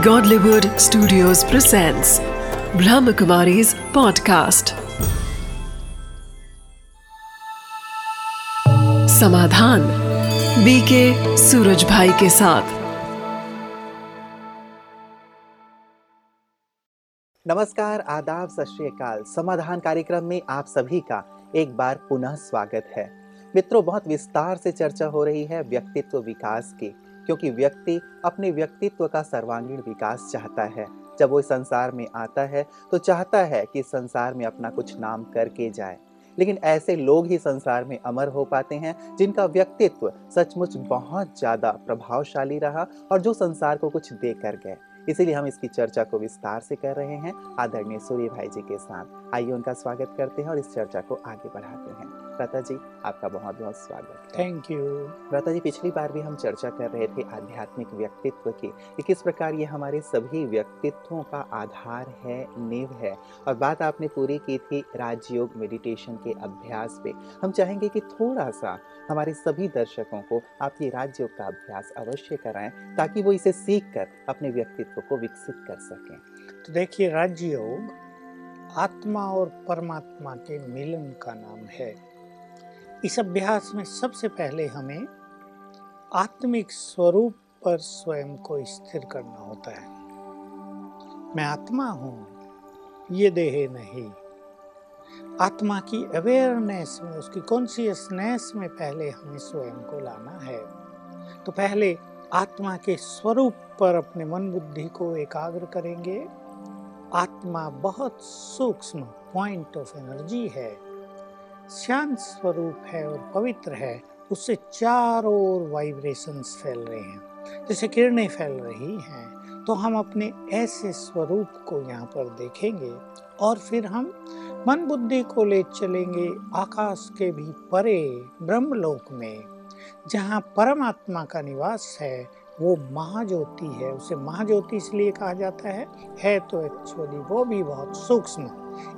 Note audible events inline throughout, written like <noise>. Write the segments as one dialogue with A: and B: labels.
A: Godlywood Studios presents Brahmakumari's podcast. Samadhan BK Suraj Bhai के साथ।
B: नमस्कार, आदाब, सत समाधान कार्यक्रम में आप सभी का एक बार पुनः स्वागत है। मित्रों, बहुत विस्तार से चर्चा हो रही है व्यक्तित्व विकास की। क्योंकि व्यक्ति अपने व्यक्तित्व का सर्वांगीण विकास चाहता है। जब वो संसार में आता है तो चाहता है कि संसार में अपना कुछ नाम करके जाए। लेकिन ऐसे लोग ही संसार में अमर हो पाते हैं, जिनका व्यक्तित्व सचमुच बहुत ज़्यादा प्रभावशाली रहा और जो संसार को कुछ दे कर गए। इसीलिए हम इसकी चर्चा को विस्तार से कर रहे हैं। आदरणीय सूर्य भाई जी के साथ आइए उनका स्वागत करते हैं और इस चर्चा को आगे बढ़ाते हैं। प्रता जी आपका बहुत बहुत स्वागत
C: थैंक यू
B: प्रता जी पिछली बार भी हम चर्चा कर रहे थे आध्यात्मिक व्यक्तित्व की कि किस प्रकार ये हमारे सभी व्यक्तित्वों का आधार है नींव है। और बात आपने पूरी की थी राजयोग मेडिटेशन के अभ्यास पे। हम चाहेंगे कि थोड़ा सा हमारे सभी दर्शकों को आप ये राजयोग का अभ्यास अवश्य कराएँ ताकि वो इसे सीख कर अपने व्यक्तित्व को विकसित कर सकें।
C: तो देखिए राजयोग आत्मा और परमात्मा के मिलन का नाम है। इस अभ्यास में सबसे पहले हमें आत्मिक स्वरूप पर स्वयं को स्थिर करना होता है। मैं आत्मा हूँ, ये देह नहीं। आत्मा की अवेयरनेस में, उसकी कॉन्सियसनेस में पहले हमें स्वयं को लाना है। तो पहले आत्मा के स्वरूप पर अपने मन बुद्धि को एकाग्र करेंगे। आत्मा बहुत सूक्ष्म पॉइंट ऑफ़ एनर्जी है। शांत स्वरूप है और पवित्र है, उससे चारों ओर वाइब्रेशंस फैल रहे हैं। जैसे किरणें फैल रही हैं तो हम अपने ऐसे स्वरूप को यहाँ पर देखेंगे और फिर हम मन बुद्धि को ले चलेंगे आकाश के भी परे ब्रह्मलोक में, जहाँ परमात्मा का निवास है, वो महाज्योति है। उसे महाज्योति इसलिए कहा जाता है है तो एक्चुअली वो भी बहुत सूक्ष्म।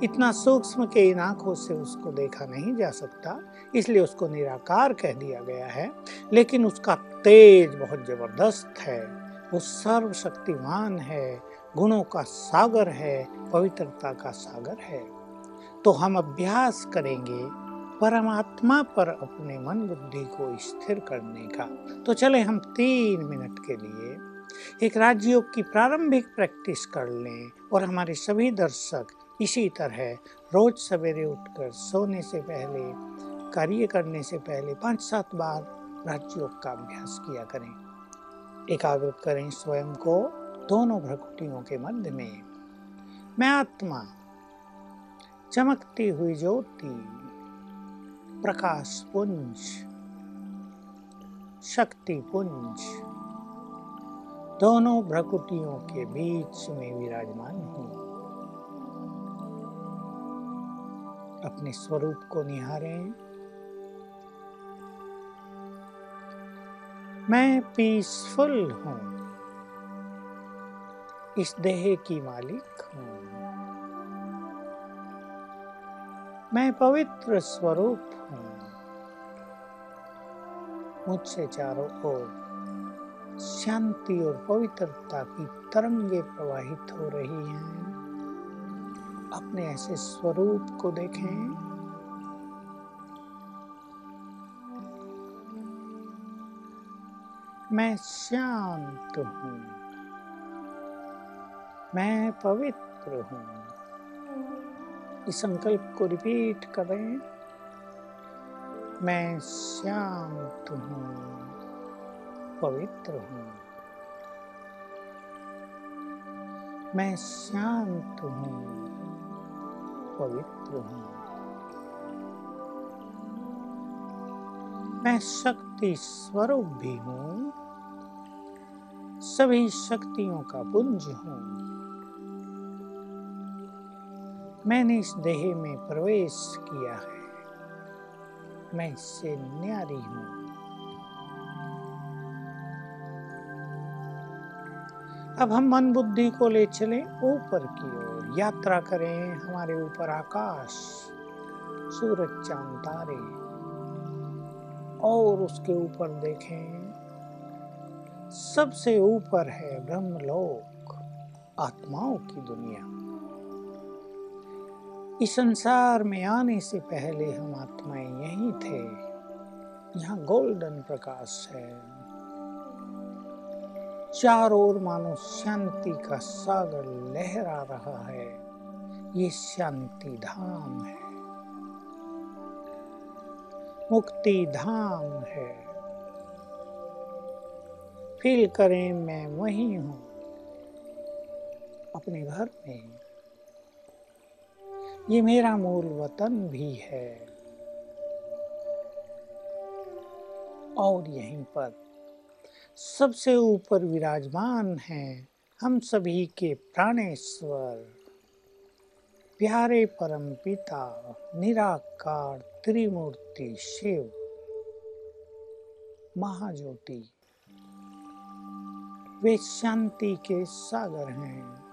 C: इतना सूक्ष्म के इन आँखों से उसको देखा नहीं जा सकता, इसलिए उसको निराकार कह दिया गया है। लेकिन उसका तेज बहुत ज़बरदस्त है। वो सर्वशक्तिमान है, गुणों का सागर है, पवित्रता का सागर है। तो हम अभ्यास करेंगे परमात्मा पर अपने मन बुद्धि को स्थिर करने का। तो चले हम तीन मिनट के लिए एक राजयोग की प्रारंभिक प्रैक्टिस कर लें और हमारे सभी दर्शक इसी तरह रोज सवेरे उठकर सोने से पहले, कार्य करने से पहले पाँच सात बार राजयोग का अभ्यास किया करें। एकाग्र करें स्वयं को दोनों भ्रकुटियों के मध्य में। मैं आत्मा, चमकती हुई ज्योति, प्रकाश पुंज, शक्ति पुंज, दोनों भ्रकुटियों के बीच में विराजमान हूँ। अपने स्वरूप को निहारें मैं पीसफुल हूँ। इस देह की मालिक हूँ। मैं पवित्र स्वरूप हूँ। मुझसे चारों ओर शांति और पवित्रता की तरंगे प्रवाहित हो रही हैं। अपने ऐसे स्वरूप को देखें। मैं शांत हूँ। मैं पवित्र हूँ। इस संकल्प को रिपीट करें। मैं शांत हूँ। पवित्र हूँ। मैं शांत हूँ। पवित्र हूँ मैं शक्ति स्वरूप भी हूँ। सभी शक्तियों का पुंज हूँ। मैंने इस देह में प्रवेश किया है। मैं इससे न्यारी हूँ। अब हम मन बुद्धि को ले चले ऊपर की ओर। यात्रा करें हमारे ऊपर आकाश, सूरज, चाँद, तारे, और उसके ऊपर देखें। सबसे ऊपर है ब्रह्मलोक, आत्माओं की दुनिया। इस संसार में आने से पहले हम आत्माएँ यही थे, यहाँ गोल्डन प्रकाश है। चारों ओर मानो शांति का सागर लहरा रहा है। ये शांति धाम है। मुक्ति धाम है। फील करें, मैं वही हूँ। अपने घर में। ये मेरा मूल वतन भी है। और यहीं पर सबसे ऊपर विराजमान है हम सभी के प्राणेश्वर। प्यारे परम पिता, निराकार त्रिमूर्ति शिव, महाज्योति। वे शांति के सागर हैं।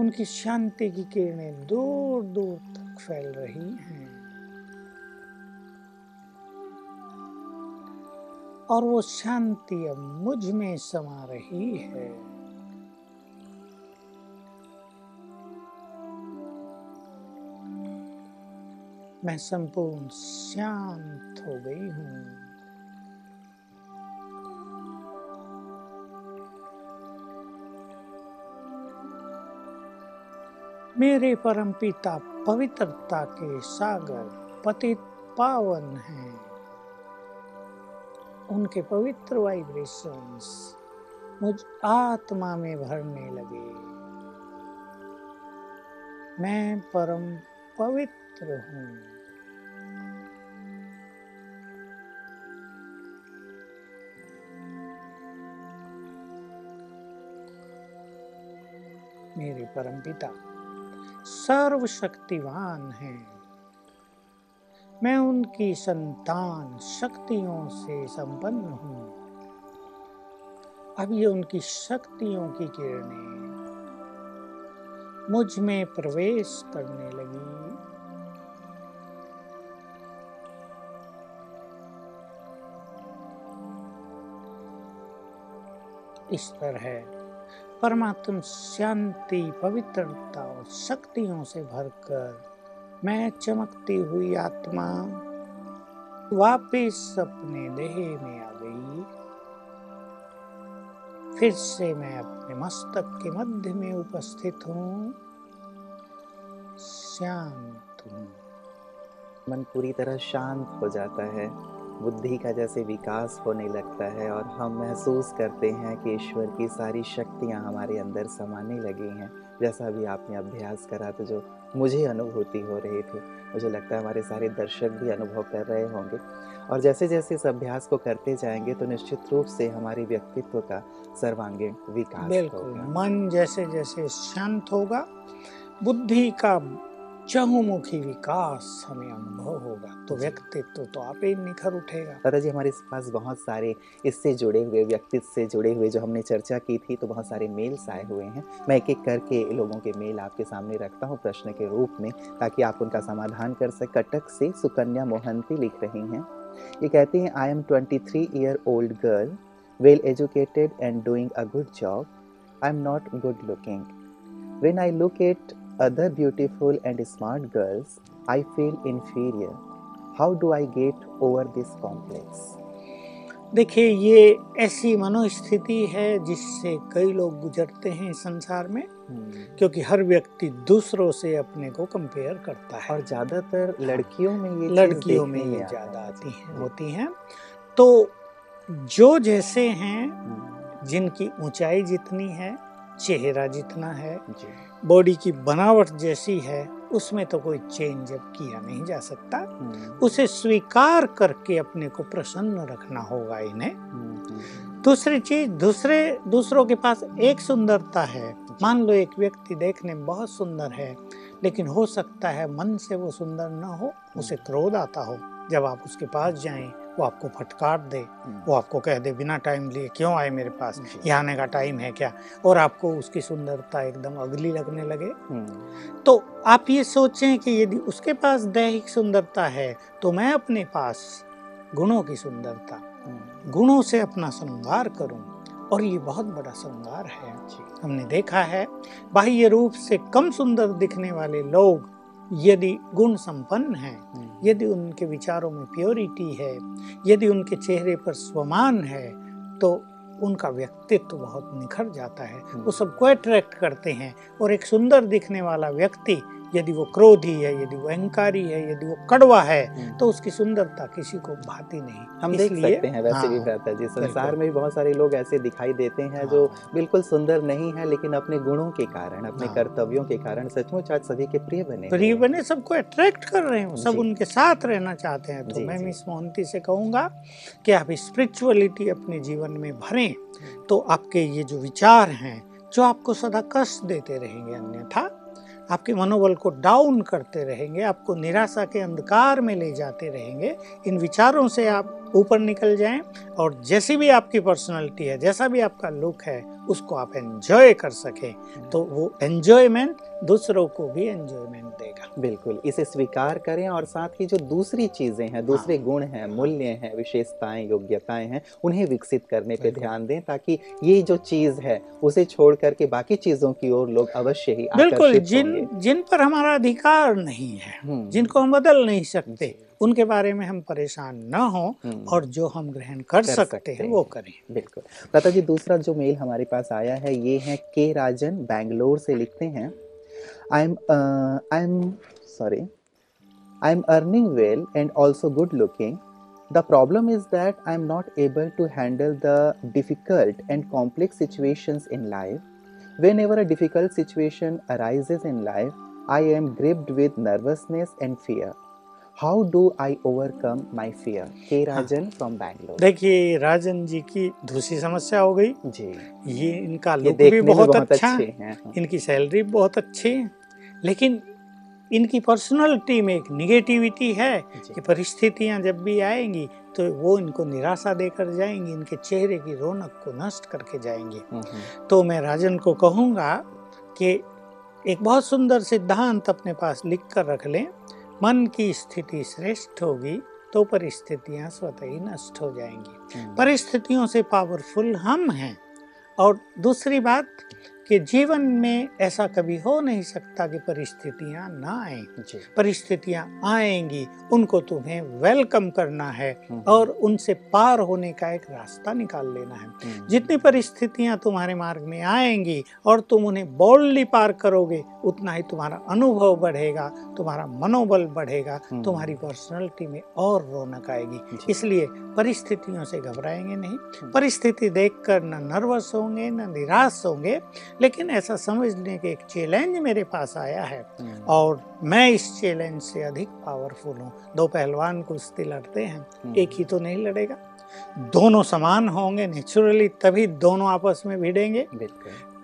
C: उनकी शांति की किरणें दूर दूर तक फैल रही हैं। और वो शांति अब मुझमें समा रही है। मैं संपूर्ण शांत हो गई हूँ। मेरे परम पिता पवित्रता के सागर पतित पावन हैं। उनके पवित्र वाइब्रेशंस मुझ आत्मा में भरने लगे। मैं परम पवित्र हूँ। मेरे परम पिता सर्वशक्तिवान हैं। मैं उनकी संतान शक्तियों से संपन्न हूँ। अब ये उनकी शक्तियों की किरणें मुझमें प्रवेश करने लगी। इस तरह परमात्म शांति, पवित्रता और शक्तियों से भरकर मैं चमकती हुई आत्मा वापिस अपने देह में आ गई। फिर से मैं अपने मस्तक के मध्य में उपस्थित हूँ। शांत हूँ।
B: मन पूरी तरह शांत हो जाता है। बुद्धि का जैसे विकास होने लगता है और हम महसूस करते हैं कि ईश्वर की सारी शक्तियाँ हमारे अंदर समाने लगी हैं। जैसा भी आपने अभ्यास करा तो जो मुझे अनुभूति हो रही थी मुझे लगता है हमारे सारे दर्शक भी अनुभव कर रहे होंगे। और जैसे जैसे इस अभ्यास को करते जाएँगे तो निश्चित रूप से हमारे व्यक्तित्व का सर्वांगीण विकास
C: बिल्कुल मन जैसे जैसे शांत होगा बुद्धि का चहुमुखी विकास हमें अनुभव होगा तो व्यक्तित्व तो आप ही निखर उठेगा
B: दादाजी हमारे पास बहुत सारे इससे जुड़े हुए व्यक्तित्व से जुड़े हुए जो हमने चर्चा की थी तो बहुत सारे मेल्स आए हुए हैं मैं एक एक करके लोगों के मेल आपके सामने रखता हूँ प्रश्न के रूप में ताकि आप उनका समाधान कर सके कटक से सुकन्या मोहंती लिख रही हैं ये कहती हैं I am twenty three year old girl well educated and doing a good job I am not good looking When I look at other beautiful and smart girls, I feel inferior. How do I get over this complex?
C: देखिए ये ऐसी मनोस्थिति है जिससे कई लोग गुजरते हैं संसार में क्योंकि हर व्यक्ति दूसरों से अपने को कंपेयर करता है।
B: और ज़्यादातर लड़कियों में ये
C: लड़कियों में ये ज़्यादा आती हैं होती हैं। तो जो जैसे हैं जिनकी ऊंचाई जितनी है चेहरा जितना है बॉडी की बनावट जैसी है उसमें तो कोई चेंज अब किया नहीं जा सकता। उसे स्वीकार करके अपने को प्रसन्न रखना होगा इन्हें। दूसरी चीज़ दूसरे दूसरों के पास एक सुंदरता है। मान लो एक व्यक्ति देखने में बहुत सुंदर है लेकिन हो सकता है मन से वो सुंदर ना हो उसे क्रोध आता हो। जब आप उसके पास जाएँ वो आपको फटकार दे वो आपको कह दे बिना टाइम लिए क्यों आए मेरे पास? ये आने का टाइम है क्या? और आपको उसकी सुंदरता एकदम अगली लगने लगे। तो आप ये सोचें कि यदि उसके पास दैहिक सुंदरता है तो मैं अपने पास गुणों की सुंदरता गुणों से अपना श्रृंगार करूँ। और ये बहुत बड़ा श्रृंगार है। हमने देखा है बाह्य रूप से कम सुंदर दिखने वाले लोग यदि गुण संपन्न हैं
B: हम्म,
C: यदि उनके विचारों में प्योरिटी है यदि उनके चेहरे पर स्वमान है तो उनका व्यक्तित्व बहुत निखर जाता है
B: हम्म।
C: वो सबको अट्रैक्ट करते हैं और एक सुंदर दिखने वाला व्यक्ति यदि वो क्रोधी है यदि वो अहंकारी है यदि वो कड़वा है
B: हम्म।
C: तो उसकी सुंदरता किसी को भाती नहीं
B: हम देख सकते हैं वैसे भी
C: हाँ,
B: भ्राता जी संसार में भी बहुत सारे लोग ऐसे दिखाई देते हैं
C: हाँ।
B: जो बिल्कुल सुंदर नहीं है लेकिन अपने गुणों के कारण अपने
C: हाँ।
B: कर्तव्यों के कारण सचमुच आज सभी के प्रिय बने
C: प्रिय बने सबको अट्रैक्ट कर रहे हैं सब उनके साथ रहना चाहते हैं तो मैं। मिस मोहंती से कहूँगा कि आप स्पिरिचुअलिटी अपने जीवन में भरें तो आपके ये जो विचार हैं जो आपको सदा कष्ट देते रहेंगे अन्यथा आपके मनोबल को डाउन करते रहेंगे, आपको निराशा के अंधकार में ले जाते रहेंगे। इन विचारों से आप ऊपर निकल जाएँ और जैसी भी आपकी पर्सनालिटी है, जैसा भी आपका लुक है उसको आप एंजॉय कर सकें तो वो एंजॉयमेंट दूसरों को भी एंजॉयमेंट देगा।
B: बिल्कुल इसे स्वीकार करें और साथ ही जो दूसरी चीज़ें हैं दूसरे गुण हैं मूल्य हैं विशेषताएँ योग्यताएँ हैं उन्हें विकसित करने पे ध्यान दें ताकि ये जो चीज़ है उसे छोड़ करके बाकी चीज़ों की ओर लोग अवश्य ही
C: बिल्कुल जिन जिन पर हमारा अधिकार नहीं है
B: हम्म,
C: जिनको हम बदल नहीं सकते उनके बारे में हम परेशान न हो
B: हम्म,
C: और जो हम ग्रहण कर,
B: कर
C: सकते
B: सकते
C: हैं। वो करें।
B: बिल्कुल। लता जी दूसरा जो मेल हमारे पास आया है ये है के राजन बैंगलोर से लिखते हैं। I am I am sorry I am earning well and also good looking the problem is that I am not able to handle the difficult and complex situations in life whenever a difficult situation arises in life I am gripped with nervousness and fear how do I overcome my fear K Rajan from Bangalore
C: देखिए राजन जी की दूसरी समस्या हो गई।
B: जी।
C: ये इनका look भी
B: में
C: बहुत, अच्छा है। इनकी सैलरी बहुत अच्छी है। लेकिन इनकी पर्सनालिटी में एक निगेटिविटी है कि परिस्थितियाँ जब भी आएँगी तो वो इनको निराशा देकर जाएँगी इनके चेहरे की रौनक को नष्ट करके जाएँगी।
B: हम्म, हम्म,
C: तो मैं राजन को कहूँगा कि एक बहुत सुंदर सिद्धांत अपने पास लिख कर रख लें। मन की स्थिति श्रेष्ठ होगी तो परिस्थितियाँ स्वतः ही नष्ट हो जाएँगी।
B: हम्म,
C: परिस्थितियों से पावरफुल हम हैं। और दूसरी बात कि जीवन में ऐसा कभी हो नहीं सकता कि परिस्थितियाँ ना आए। परिस्थितियाँ आएँगी उनको तुम्हें वेलकम करना है
B: हम्म,
C: और उनसे पार होने का एक रास्ता निकाल लेना है।
B: हम्म,
C: जितनी परिस्थितियाँ तुम्हारे मार्ग में आएँगी और तुम उन्हें बोल्डली पार करोगे उतना ही तुम्हारा अनुभव बढ़ेगा तुम्हारा मनोबल बढ़ेगा
B: हम्म,
C: तुम्हारी पर्सनैलिटी में और रौनक आएगी। इसलिए परिस्थितियों से घबराएँगे नहीं। परिस्थिति देखकर न नर्वस होंगे न निराश होंगे लेकिन ऐसा समझने के एक चैलेंज मेरे पास आया है
B: हम्म,
C: और मैं इस चैलेंज से अधिक पावरफुल हूँ। दो पहलवान कुश्ती लड़ते हैं
B: हम्म,
C: एक ही तो नहीं लड़ेगा। दोनों समान होंगे नेचुरली तभी दोनों आपस में भिड़ेंगे।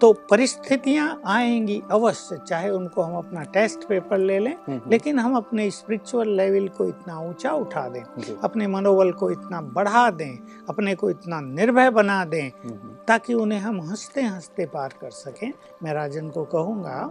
C: तो परिस्थितियाँ आएँगी अवश्य चाहे उनको हम अपना टेस्ट पेपर ले लें
B: हम्म, हम्म,
C: लेकिन हम अपने स्पिरिचुअल लेवल को इतना ऊँचा उठा दें अपने मनोबल को इतना बढ़ा दें अपने को इतना निर्भय बना दें
B: हम्म,
C: ताकि उन्हें हम हँसते हँसते पार कर सकें। मैं राजन को कहूँगा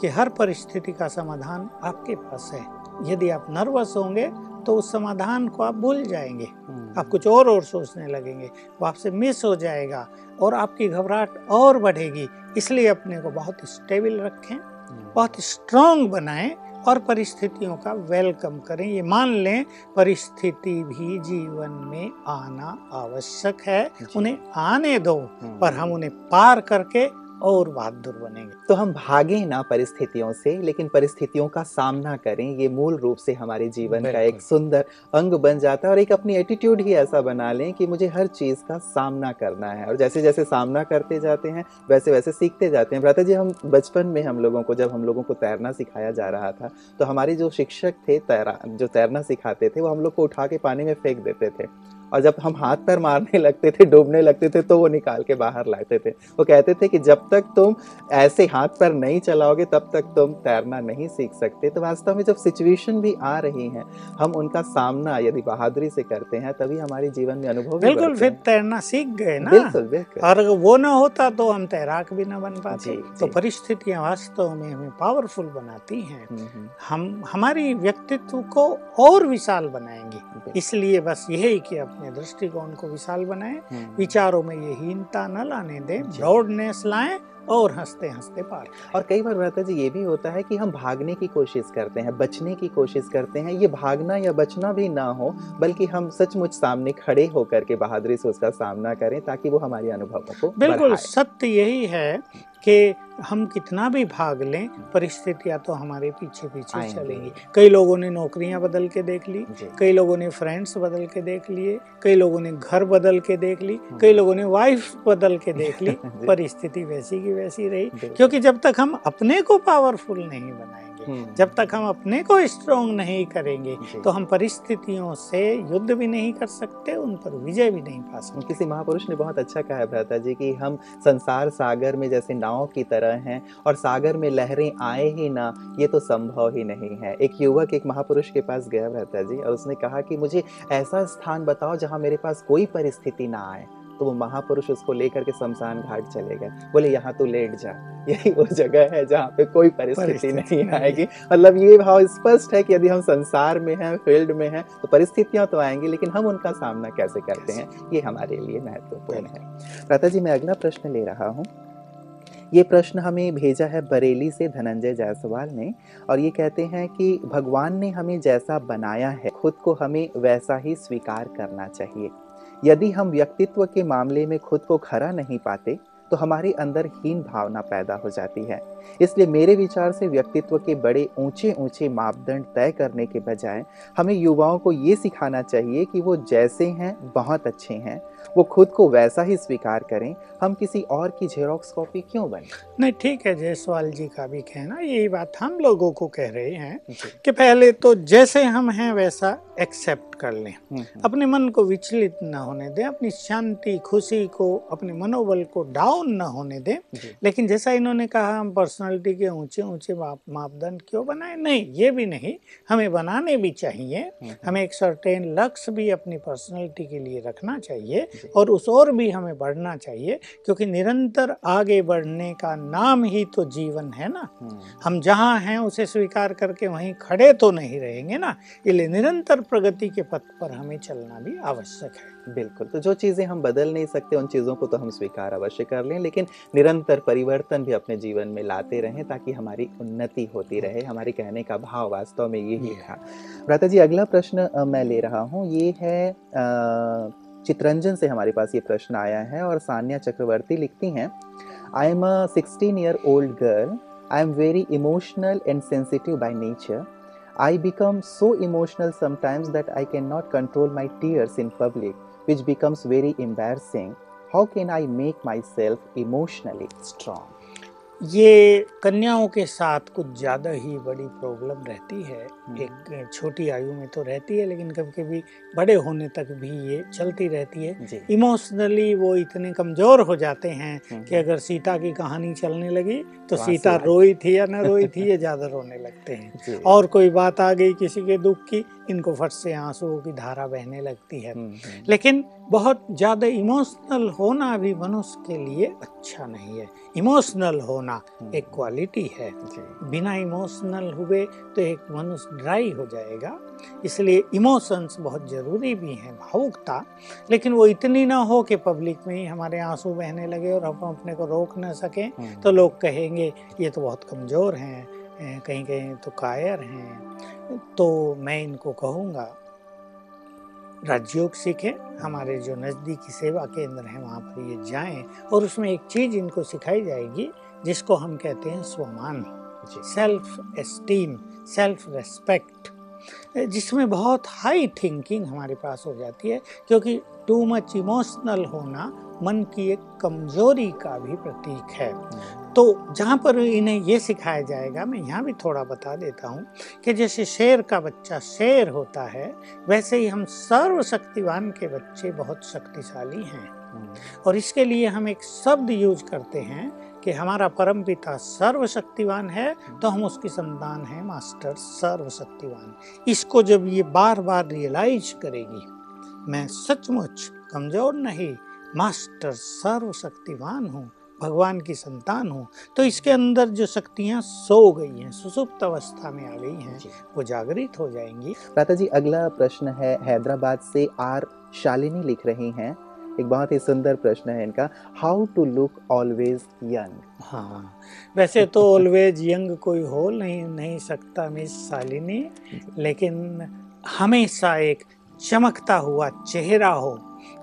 C: कि हर परिस्थिति का समाधान आपके पास है। यदि आप नर्वस होंगे तो उस समाधान को आप भूल जाएँगे।
B: हम्म,
C: आप कुछ और और सोचने लगेंगे वो आपसे मिस हो जाएगा और आपकी घबराहट और बढ़ेगी। इसलिए अपने को बहुत स्टेबल रखें
B: हम्म,
C: बहुत स्ट्रांग बनाएँ और परिस्थितियों का वेलकम करें। ये मान लें परिस्थिति भी जीवन में आना आवश्यक है। उन्हें आने दो
B: हम्म,
C: पर हम उन्हें पार करके और बहादुर बनेंगे।
B: तो हम भागें ना परिस्थितियों से लेकिन परिस्थितियों का सामना करें। ये मूल रूप से हमारे जीवन का एक सुंदर अंग बन जाता है और एक अपनी एटीट्यूड ही ऐसा बना लें कि मुझे हर चीज़ का सामना करना है। और जैसे जैसे सामना करते जाते हैं वैसे वैसे सीखते जाते हैं। भ्राता जी हम बचपन में हम लोगों को जब हम लोगों को तैरना सिखाया जा रहा था तो हमारे जो शिक्षक थे तैरा जो तैरना सिखाते थे वो हम लोग को उठा के पानी में फेंक देते थे। और जब हम हाथ पैर मारने लगते थे डूबने लगते थे तो वो निकाल के बाहर लाते थे। वो कहते थे कि जब तक तुम ऐसे हाथ पैर नहीं चलाओगे तब तक तुम तैरना नहीं सीख सकते। तो वास्तव में जब सिचुएशन भी आ रही हैं हम उनका सामना यदि बहादुरी से करते हैं तभी हमारे जीवन में अनुभव
C: बिल्कुल फिर तैरना सीख गए ना।
B: बिल्कुल बिल्कुल।
C: और वो ना होता तो हम तैराक भी ना बन पाते। तो परिस्थितियाँ वास्तव में हमें पावरफुल बनाती हैं।
B: हम्म, हम्म,
C: हम हमारी व्यक्तित्व को और विशाल बनाएँगे। इसलिए बस यही कि अपने अपने दृष्टिकोण को विशाल बनाएँ
B: हम्म।
C: विचारों में ये हीनता न लाने दें ब्रॉडनेस लाएँ और हँसते हँसते पार
B: और कई बार भ्राता जी ये भी होता है कि हम भागने की कोशिश करते हैं बचने की कोशिश करते हैं ये भागना या बचना भी ना हो बल्कि हम सचमुच सामने खड़े होकर के बहादुरी से उसका सामना करें ताकि वो हमारे अनुभवों को
C: बिल्कुल सत्य यही है कि हम कितना भी भाग लें परिस्थितियाँ तो हमारे पीछे पीछे। चलेंगी। कई लोगों ने नौकरियाँ बदल के देख ली कई लोगों ने फ्रेंड्स बदल के देख लिए कई लोगों ने घर बदल के देख ली कई लोगों ने वाइफ बदल के देख <laughs> ली परिस्थिति वैसी की वैसी रही। क्योंकि जब तक हम अपने को पावरफुल नहीं बनाएँगे
B: हम्म।
C: जब तक हम अपने को स्ट्रोंग नहीं करेंगे तो हम परिस्थितियों से युद्ध भी नहीं कर सकते उन पर विजय भी नहीं पा सकते।
B: किसी महापुरुष ने बहुत अच्छा कहा है भ्राता जी कि हम संसार सागर में जैसे नाव की तरह हैं और सागर में लहरें आए ही ना ये तो संभव ही नहीं है। एक युवक एक महापुरुष के पास गया भ्राता जी और उसने कहा कि मुझे ऐसा स्थान बताओ जहाँ मेरे पास कोई परिस्थिति ना आए। तो वो महापुरुष उसको लेकर के शमशान घाट चले गए। बोले यहाँ तो लेट जा। <laughs> यही वो जगह है जहाँ पे कोई परिस्थिति नहीं
C: नहीं।
B: आएगी। मतलब ये भाव स्पष्ट है कि यदि हम संसार में हैं फ़ील्ड में हैं तो परिस्थितियाँ तो आएँगी लेकिन हम उनका सामना कैसे करते हैं? ये हमारे लिए महत्वपूर्ण है। प्राता जी मैं अगला प्रश्न ले रहा हूँ। ये प्रश्न हमें भेजा है बरेली से धनंजय जायसवाल ने और ये कहते हैं कि भगवान ने हमें जैसा बनाया है खुद को हमें वैसा ही स्वीकार करना चाहिए। यदि हम व्यक्तित्व के मामले में खुद को खरा नहीं पाते तो हमारे अंदर हीन भावना पैदा हो जाती है। इसलिए मेरे विचार से व्यक्तित्व के बड़े ऊँचे ऊँचे मापदंड तय करने के बजाय, हमें युवाओं को ये सिखाना चाहिए कि वो जैसे हैं, बहुत अच्छे हैं। वो खुद को वैसा ही स्वीकार करें हम किसी और की जेरोक्स कॉपी क्यों बने
C: नहीं ठीक है जयसवाल जी का भी कहना यही बात हम लोगों को कह रहे हैं कि पहले तो जैसे हम हैं वैसा एक्सेप्ट कर लें। अपने मन को विचलित न होने दें अपनी शांति खुशी को अपने मनोबल को डाउन न होने दें। लेकिन जैसा इन्होंने कहा हम पर्सनालिटी के ऊँचे ऊँचे मापदंड क्यों बनाए? नहीं ये भी नहीं हमें बनाने भी चाहिए। हमें एक सर्टेन लक्ष्य भी अपनी पर्सनालिटी के लिए रखना चाहिए। और उस और भी हमें बढ़ना चाहिए क्योंकि निरंतर आगे बढ़ने का नाम ही तो जीवन है ना। हम जहाँ हैं उसे स्वीकार करके वहीं खड़े तो नहीं रहेंगे ना इसलिए निरंतर प्रगति के पथ पर हमें चलना भी आवश्यक है।
B: बिल्कुल तो जो चीज़ें हम बदल नहीं सकते उन चीज़ों को तो हम स्वीकार अवश्य कर लें लेकिन निरंतर परिवर्तन भी अपने जीवन में लाते रहें ताकि हमारी उन्नति होती रहे हमारे कहने का भाव वास्तव में यही था। भ्राता जी अगला प्रश्न मैं ले रहा हूँ ये है अ, चित्रंजन से हमारे पास ये प्रश्न आया है और सान्या चक्रवर्ती लिखती हैं I am a sixteen year old girl I am very emotional and sensitive by nature I become so emotional sometimes that I can not control my tears in public which becomes very embarrassing how can I make myself emotionally strong
C: ये कन्याओं के साथ कुछ ज़्यादा ही बड़ी problem रहती है।
B: हम्म।
C: एक छोटी आयु में तो रहती है लेकिन कभी कभी बड़े होने तक भी ये चलती रहती है। इमोशनली वो इतने कमज़ोर हो जाते हैं
B: हम्म।
C: कि अगर सीता की कहानी चलने लगी तो सीता रोई थी या न रोई थी ये ज़्यादा रोने लगते हैं। और कोई बात आ गई किसी के दुख की इनको फट से आंसुओं की धारा बहने लगती है।
B: हम्म, हम्म,
C: लेकिन बहुत ज़्यादा इमोशनल होना भी मनुष्य के लिए अच्छा नहीं है। इमोशनल होना
B: हम्म,
C: एक क्वालिटी है। बिना इमोशनल हुए तो एक मनुष्य ड्राई हो जाएगा। इसलिए इमोशंस बहुत ज़रूरी भी हैं भावुकता। लेकिन वो इतनी ना हो कि पब्लिक में ही हमारे आँसू बहने लगे और हम अपने को रोक ना सकें।
B: हम्म,
C: तो लोग कहेंगे ये तो बहुत कमज़ोर हैं कहीं कहीं तो कायर हैं। तो मैं इनको कहूँगा राजयोग सीखें हमारे जो नज़दीकी सेवा केंद्र हैं वहाँ पर ये जाएँ और उसमें एक चीज़ इनको सिखाई जाएगी जिसको हम कहते हैं स्वमान। सेल्फ एस्टीम सेल्फ रेस्पेक्ट जिसमें बहुत हाई थिंकिंग हमारे पास हो जाती है क्योंकि टू मच इमोशनल होना मन की एक कमज़ोरी का भी प्रतीक है। तो जहाँ पर इन्हें ये सिखाया जाएगा मैं यहाँ भी थोड़ा बता देता हूँ कि जैसे शेर का बच्चा शेर होता है वैसे ही हम सर्वशक्तिवान के बच्चे बहुत शक्तिशाली हैं।
B: हम्म,
C: और इसके लिए हम एक शब्द यूज़ करते हैं कि हमारा परम पिता सर्वशक्तिवान है तो हम उसकी संतान है मास्टर सर्वशक्तिवान। इसको जब ये बार बार रियलाइज़ करेगी मैं सचमुच कमज़ोर नहीं मास्टर सर्वशक्तिवान हूँ भगवान की संतान हूँ तो इसके अंदर जो शक्तियाँ सो गई हैं सुसुप्त अवस्था में आ गई हैं वो जागृत हो जाएँगी।
B: प्राता जी अगला प्रश्न है हैदराबाद से आर शालिनी लिख रही हैं एक बहुत ही सुंदर प्रश्न है इनका। How to look always young
C: हाँ। वैसे तो ऑलवेज यंग कोई हो नहीं नहीं सकता मिस शालिनी लेकिन हमेशा एक चमकता हुआ चेहरा हो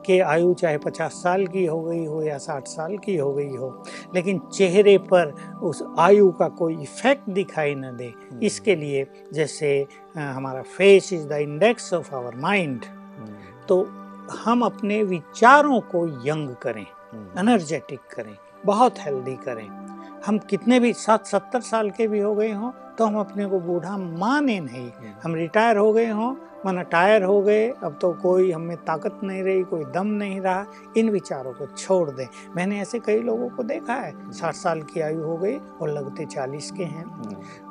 C: कि आयु चाहे पचास साल की हो गई हो या साठ साल की हो गई हो लेकिन चेहरे पर उस आयु का कोई इफ़ेक्ट दिखाई न दे। इसके लिए जैसे हमारा face is the index of our mind तो हम अपने विचारों को यंग करें एनर्जेटिक करें बहुत हेल्दी करें। हम कितने भी सात सत्तर साल के भी हो गए हों तो हम अपने को बूढ़ा माने नहीं। हम रिटायर हो गए हों माना टायर हो गए अब तो कोई हमें ताकत नहीं रही कोई दम नहीं रहा। इन विचारों को छोड़ दें। मैंने ऐसे कई लोगों को देखा है साठ साल की आयु हो गई और लगते चालीस के हैं।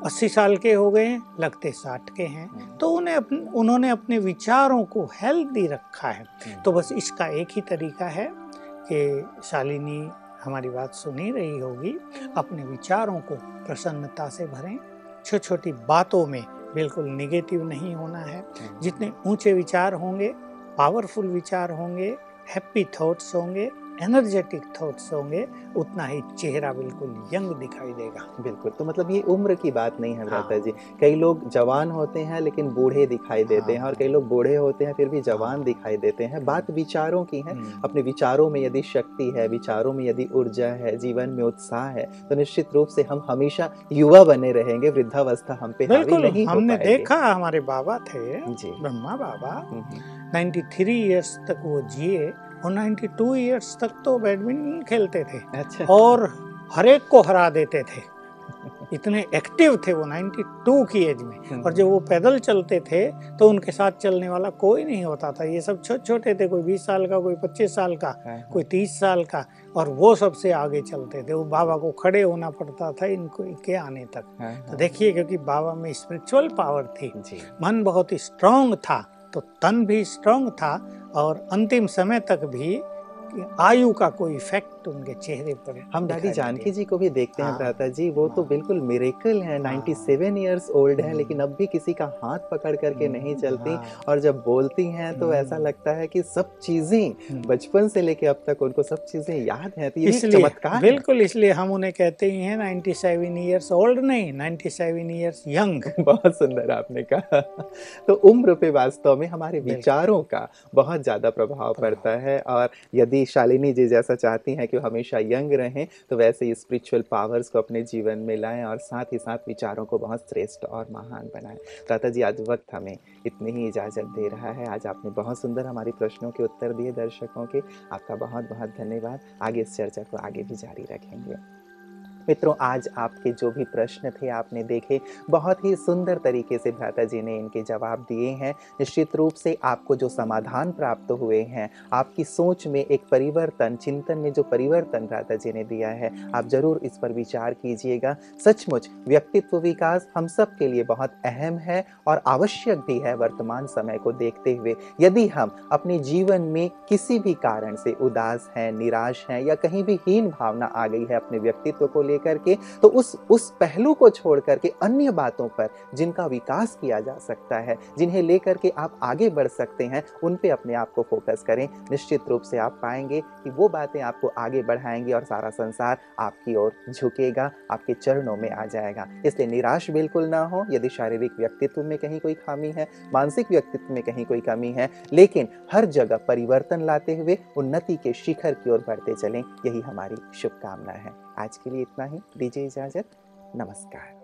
C: अस्सी साल के हो गए लगते साठ के हैं। तो उन्हें अपने उन्होंने अपने विचारों को हेल्दी रखा है। तो बस इसका एक ही तरीका है कि शालिनी हमारी बात सुनी रही होगी। अपने विचारों को प्रसन्नता से भरें। छोटी छोटी बातों में बिल्कुल निगेटिव नहीं होना है। जितने ऊँचे विचार होंगे पावरफुल विचार होंगे हैप्पी थॉट्स होंगे एनर्जेटिक थॉट्स होंगे उतना ही चेहरा बिल्कुल यंग दिखाई देगा।
B: बिल्कुल तो मतलब ये उम्र की बात नहीं है
C: हाँ।
B: जी। कई लोग जवान होते हैं लेकिन बूढ़े दिखाई देते हाँ।
C: हैं हाँ।
B: और कई लोग बूढ़े होते हैं फिर भी जवान दिखाई देते हैं। बात विचारों की है।
C: हम्म,
B: अपने विचारों में यदि शक्ति है विचारों में यदि ऊर्जा है जीवन में उत्साह है तो निश्चित रूप से हम हमेशा युवा बने रहेंगे वृद्धावस्था हम पे
C: बिल्कुल
B: नहीं
C: हमने देखा हमारे बाबा थे
B: जी।
C: ब्रह्मा बाबा
B: हम्म, हम्म,
C: 93 इयर्स तक वो जिए और 92 इयर्स तक तो बैडमिंटन खेलते थे।
B: अच्छा।
C: और हर एक को हरा देते थे। इतने एक्टिव थे वो 92 की एज में। और जब वो पैदल चलते थे तो उनके साथ चलने वाला कोई नहीं होता था। ये सब छोटे छोटे थे कोई 20 साल का कोई 25 साल का
B: हाँ,
C: कोई 30 साल का। और वो सबसे आगे चलते थे। वो बाबा को खड़े होना पड़ता था इनको इनके आने तक।
B: हाँ,
C: तो
B: हाँ,
C: देखिए क्योंकि बाबा में स्पिरिचुअल पावर थी। मन बहुत स्ट्रांग था। तो तन भी स्ट्रांग था और अंतिम समय तक भी आयु का कोई इफ़ेक्ट उनके चेहरे पर
B: हम दादी जानकी जी को भी देखते हैं
C: हाँ।
B: जी वो तो
C: हाँ।
B: बिल्कुल मिरेकल है
C: हाँ।
B: 97 इयर्स ओल्ड है
C: हम्म।
B: लेकिन अब भी किसी का हाथ पकड़ करके नहीं चलती
C: हाँ,
B: और जब बोलती हैं तो ऐसा
C: हम्म।
B: लगता है कि सब चीज़ें
C: हम्म।
B: बचपन से लेके अब तक उनको सब चीज़ें याद हैं तो ये
C: इसलिए
B: चमत्कार है।
C: बिल्कुल इसलिए हम उन्हें कहते ही हैं 97 इयर्स ओल्ड नहीं 97 इयर्स यंग
B: बहुत सुंदर आपने कहा तो उम्र पे वास्तव में हमारे विचारों का बहुत ज़्यादा
C: प्रभाव।
B: पड़ता है और यदि शालिनी जी जैसा चाहती हैं कि वो हमेशा यंग रहें तो वैसे ही स्पिरिचुअल पावर्स को अपने जीवन में लाएँ और साथ ही साथ विचारों को बहुत श्रेष्ठ और महान बनाएँ। दाता जी, आज वक्त हमें इतनी ही इजाज़त दे रहा है। आज आपने बहुत सुंदर हमारे प्रश्नों के उत्तर दिए दर्शकों के। आपका बहुत बहुत धन्यवाद। आगे इस चर्चा को आगे भी जारी रखेंगे। मित्रों, आज आपके जो भी प्रश्न थे आपने देखे, बहुत ही सुंदर तरीके से भ्राता जी ने इनके जवाब दिए हैं। निश्चित रूप से आपको जो समाधान प्राप्त हुए हैं, आपकी सोच में एक परिवर्तन, चिंतन में जो परिवर्तन भ्राता जी ने दिया है, आप ज़रूर इस पर विचार कीजिएगा। सचमुच, व्यक्तित्व विकास हम सब के लिए बहुत अहम है और आवश्यक भी है वर्तमान समय को देखते हुए। यदि हम अपने जीवन में किसी भी कारण से उदास हैं, निराश हैं या कहीं भी हीन भावना आ गई है अपने व्यक्तित्व को लेकर के तो उस उस पहलू को छोड़ करके अन्य बातों पर जिनका विकास किया जा सकता है, जिन्हें लेकर के आप आगे बढ़ सकते हैं, उन पे अपने आप को फोकस करें। निश्चित रूप से आप पाएँगे कि वो बातें आपको आगे बढ़ाएँगी और सारा संसार आपकी ओर झुकेगा, आपके चरणों में आ जाएगा। इसलिए निराश बिल्कुल ना हो, यदि शारीरिक व्यक्तित्व में कहीं कोई खामी है, मानसिक व्यक्तित्व में कहीं कोई कमी है, लेकिन हर जगह परिवर्तन लाते हुए उन्नति के शिखर की ओर बढ़ते चलें। यही हमारी शुभकामना है। आज के लिए इतना ही। दीजिए इजाज़त। नमस्कार।